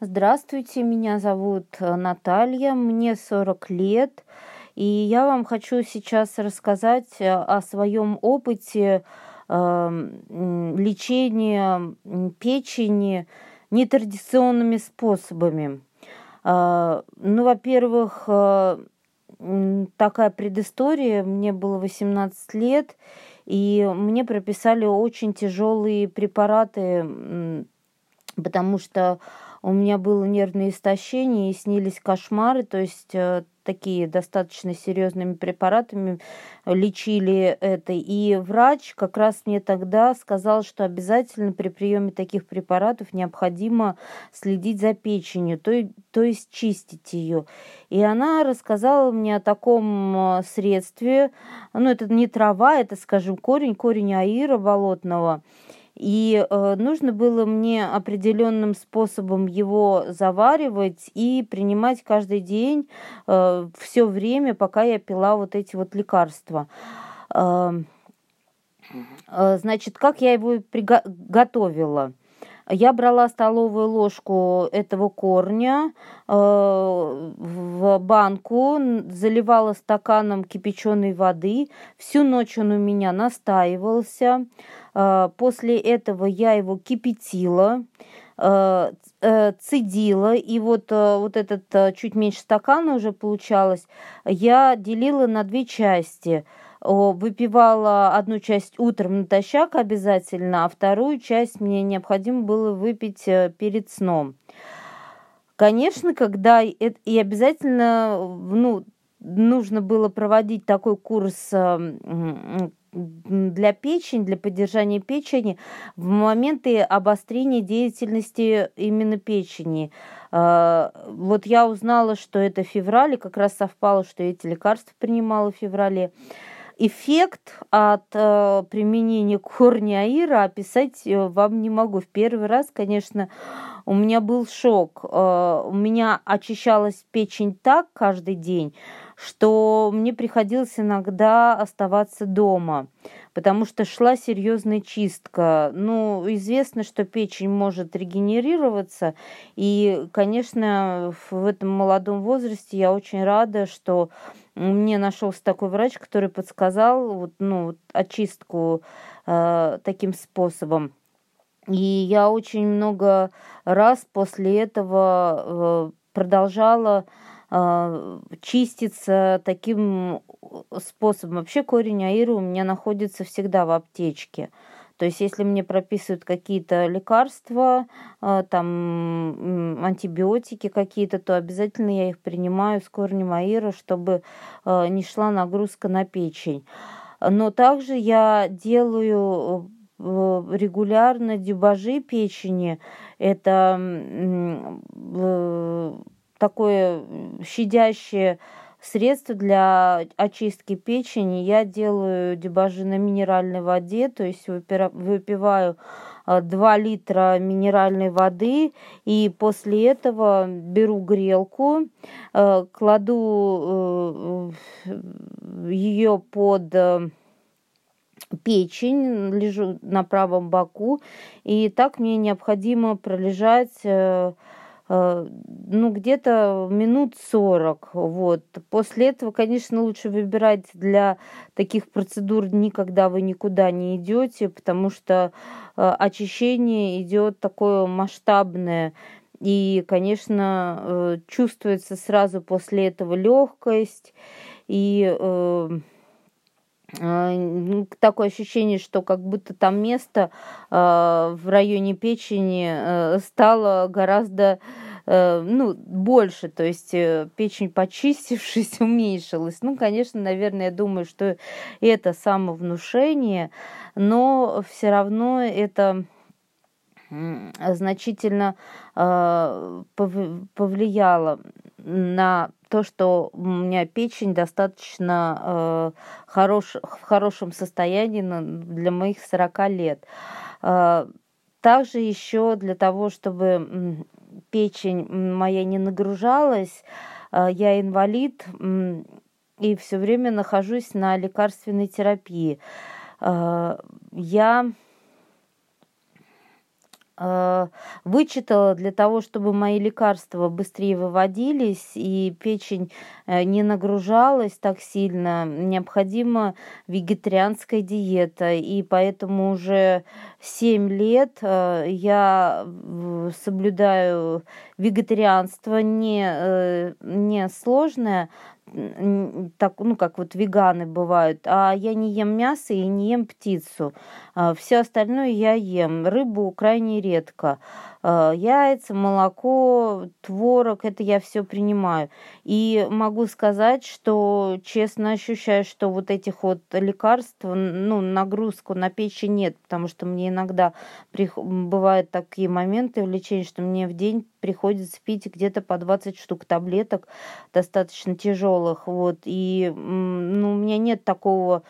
Здравствуйте, меня зовут э, Наталья, мне 40 лет, и я вам хочу сейчас рассказать э, о своем опыте э, лечения печени нетрадиционными способами. Э, ну, во-первых, такая предыстория, мне было 18 лет, и мне прописали очень тяжелые препараты, потому что у меня было нервное истощение и снились кошмары, то есть э, такие достаточно серьезными препаратами лечили это. И врач как раз мне тогда сказал, что обязательно при приеме таких препаратов необходимо следить за печенью, то, то есть чистить ее. И она рассказала мне о таком э, средстве, ну это не трава, это, скажем, корень, корень аира болотного. И э, нужно было мне определенным способом его заваривать и принимать каждый день э, все время, пока я пила вот эти вот лекарства. Э, э, значит, как я его приготовила? Я брала столовую ложку этого корня э, в банку, заливала стаканом кипяченой воды. Всю ночь он у меня настаивался. Э, после этого я его кипятила э, э, цедила, и вот, вот этот чуть меньше стакана уже получалось, я делила на две части – выпивала одну часть утром натощак обязательно, а вторую часть мне необходимо было выпить э, перед сном. Конечно, когда и обязательно ну, нужно было проводить такой курс э, для печени, для поддержания печени в моменты обострения деятельности именно печени. Э, вот я узнала, что это февраль, и как раз совпало, что эти лекарства принимала в феврале эффект от э, применения корня описать э, вам не могу. В первый раз, конечно, у меня был шок. Э, у меня очищалась печень так каждый день, что мне приходилось иногда оставаться дома, потому что шла серьезная чистка. Ну, известно, что печень может регенерироваться, и, конечно, в этом молодом возрасте я очень рада, что мне нашелся такой врач, который подсказал вот, ну, очистку э, таким способом. И я очень много раз после этого э, продолжала э, чиститься таким способом. Вообще корень аиры у меня находится всегда в аптечке. То есть, если мне прописывают какие-то лекарства, э, там антибиотики какие-то, то обязательно я их принимаю с корнем аира, чтобы э, не шла нагрузка на печень. Но также я делаю э, регулярно дебажи печени. Это такое щадящее Средства для очистки печени. Я делаю дебажи на минеральной воде, то есть выпиваю 2 а, литра минеральной воды и после этого беру грелку, а, кладу э, ее под э, печень, лежу на правом боку, и так мне необходимо пролежать Э, ну, где-то минут 40. Вот. После этого, конечно, лучше выбирать для таких процедур дни, когда вы никуда не идете, потому что э, очищение идет такое масштабное. И, конечно, э, чувствуется сразу после этого легкость и такое ощущение, что как будто там место э, в районе печени э, стало гораздо э, ну, больше, то есть э, печень, почистившись, уменьшилась. Ну, конечно, наверное, я думаю, что это самовнушение, но все равно это значительно э, повлияло на то, что у меня печень достаточно э, хорош, в хорошем состоянии для моих 40 лет. Э, также еще для того, чтобы печень моя не нагружалась, э, я инвалид и все время нахожусь на лекарственной терапии. Э, я э, вычитала для того, чтобы мои лекарства быстрее выводились и печень э, не нагружалась так сильно, необходима вегетарианская диета. И поэтому уже 7 лет э, я соблюдаю вегетарианство не, не сложное, так, ну, как вот веганы бывают, а я не ем мясо и не ем птицу. А Все остальное я ем. Рыбу крайне редко. Э, яйца, молоко, творог, это я все принимаю. И могу сказать, что честно ощущаю, что вот этих вот лекарств, ну, нагрузку на печень нет, потому что мне иногда бывают такие моменты в лечении, что мне в день приходится пить где-то по 20 штук таблеток, достаточно тяжелых, вот, и, ну, у меня нет такого,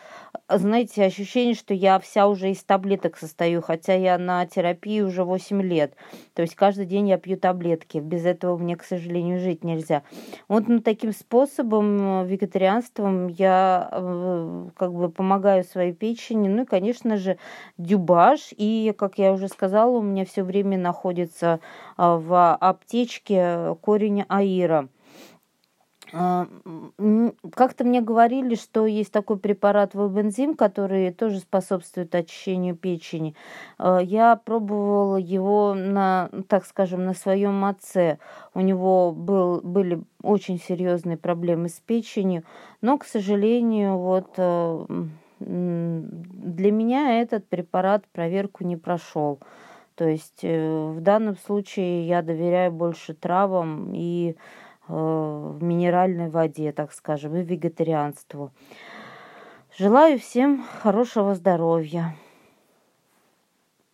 знаете, ощущения, что я вся уже из таблеток состою, хотя я на терапии уже 8 лет. То есть каждый день я пью таблетки. Без этого мне, к сожалению, жить нельзя. Вот ну, таким способом, э, вегетарианством я э, как бы помогаю своей печени. Ну и, конечно же, дюбаш. И, как я уже сказала, у меня все время находится э, в аптечке корень аира. А, как-то мне говорили, что есть такой препарат вебензим, который тоже способствует очищению печени. А, я пробовала его на, так скажем, на своем отце. У него был, были очень серьезные проблемы с печенью, но, к сожалению, вот э, для меня этот препарат проверку не прошел. То есть э, в данном случае я доверяю больше травам и в минеральной воде, так скажем, и вегетарианству. Желаю всем хорошего здоровья.